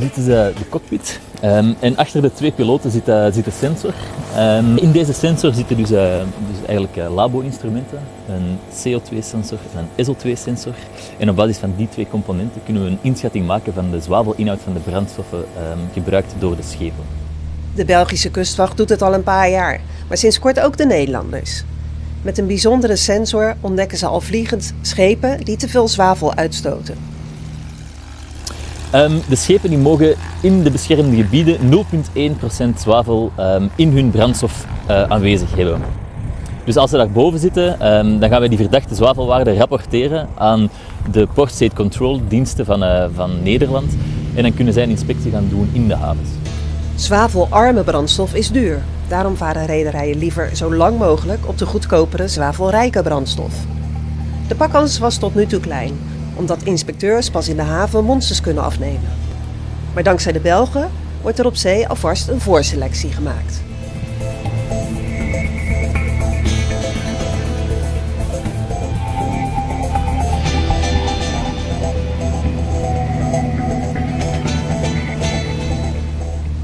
Is uh, de cockpit. Um, en achter de twee piloten zit, uh, zit een sensor. Um, in deze sensor zitten dus, uh, dus eigenlijk labo-instrumenten. Een CO2-sensor en een SO2-sensor. En op basis van die twee componenten kunnen we een inschatting maken van de zwavelinhoud van de brandstoffen um, gebruikt door de schepen. De Belgische kustwacht doet het al een paar jaar, maar sinds kort ook de Nederlanders. Met een bijzondere sensor ontdekken ze al vliegend schepen die te veel zwavel uitstoten. Um, de schepen die mogen in de beschermde gebieden 0,1% zwavel um, in hun brandstof uh, aanwezig hebben. Dus als ze daarboven zitten, um, dan gaan wij die verdachte zwavelwaarde rapporteren aan de Port State Control diensten van, uh, van Nederland. En dan kunnen zij een inspectie gaan doen in de havens. Zwavelarme brandstof is duur. Daarom varen rederijen liever zo lang mogelijk op de goedkopere zwavelrijke brandstof. De pakkans was tot nu toe klein, omdat inspecteurs pas in de haven monsters kunnen afnemen. Maar dankzij de Belgen wordt er op zee alvast een voorselectie gemaakt.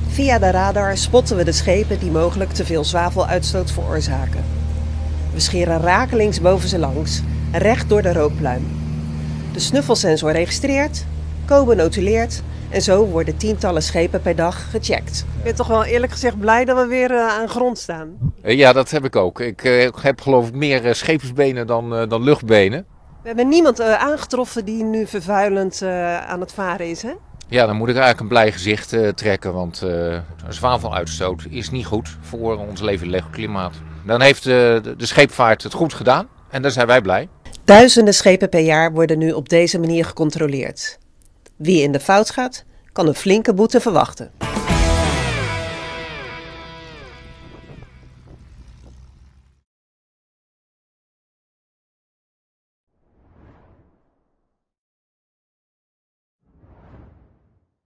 Via de radar spotten we de schepen die mogelijk te veel zwaveluitstoot veroorzaken. We scheren rakelings boven ze langs, recht door de rookpluim. De snuffelsensor registreert, Kobe notuleert en zo worden tientallen schepen per dag gecheckt. Ik ben toch wel eerlijk gezegd blij dat we weer uh, aan grond staan. Ja, dat heb ik ook. Ik uh, heb geloof ik meer scheepsbenen dan, dan luchtbenen. We hebben niemand aangetroffen die nu vervuilend aan het varen is, hè? Ja, dan moet ik eigenlijk een blij gezicht uh, trekken, want uh, zwaveluitstoot is niet goed voor ons leven klimaat. Dan heeft de, de scheepvaart het goed gedaan en daar zijn wij blij. Duizenden schepen per jaar worden nu op deze manier gecontroleerd. Wie in de fout gaat, kan een flinke boete verwachten.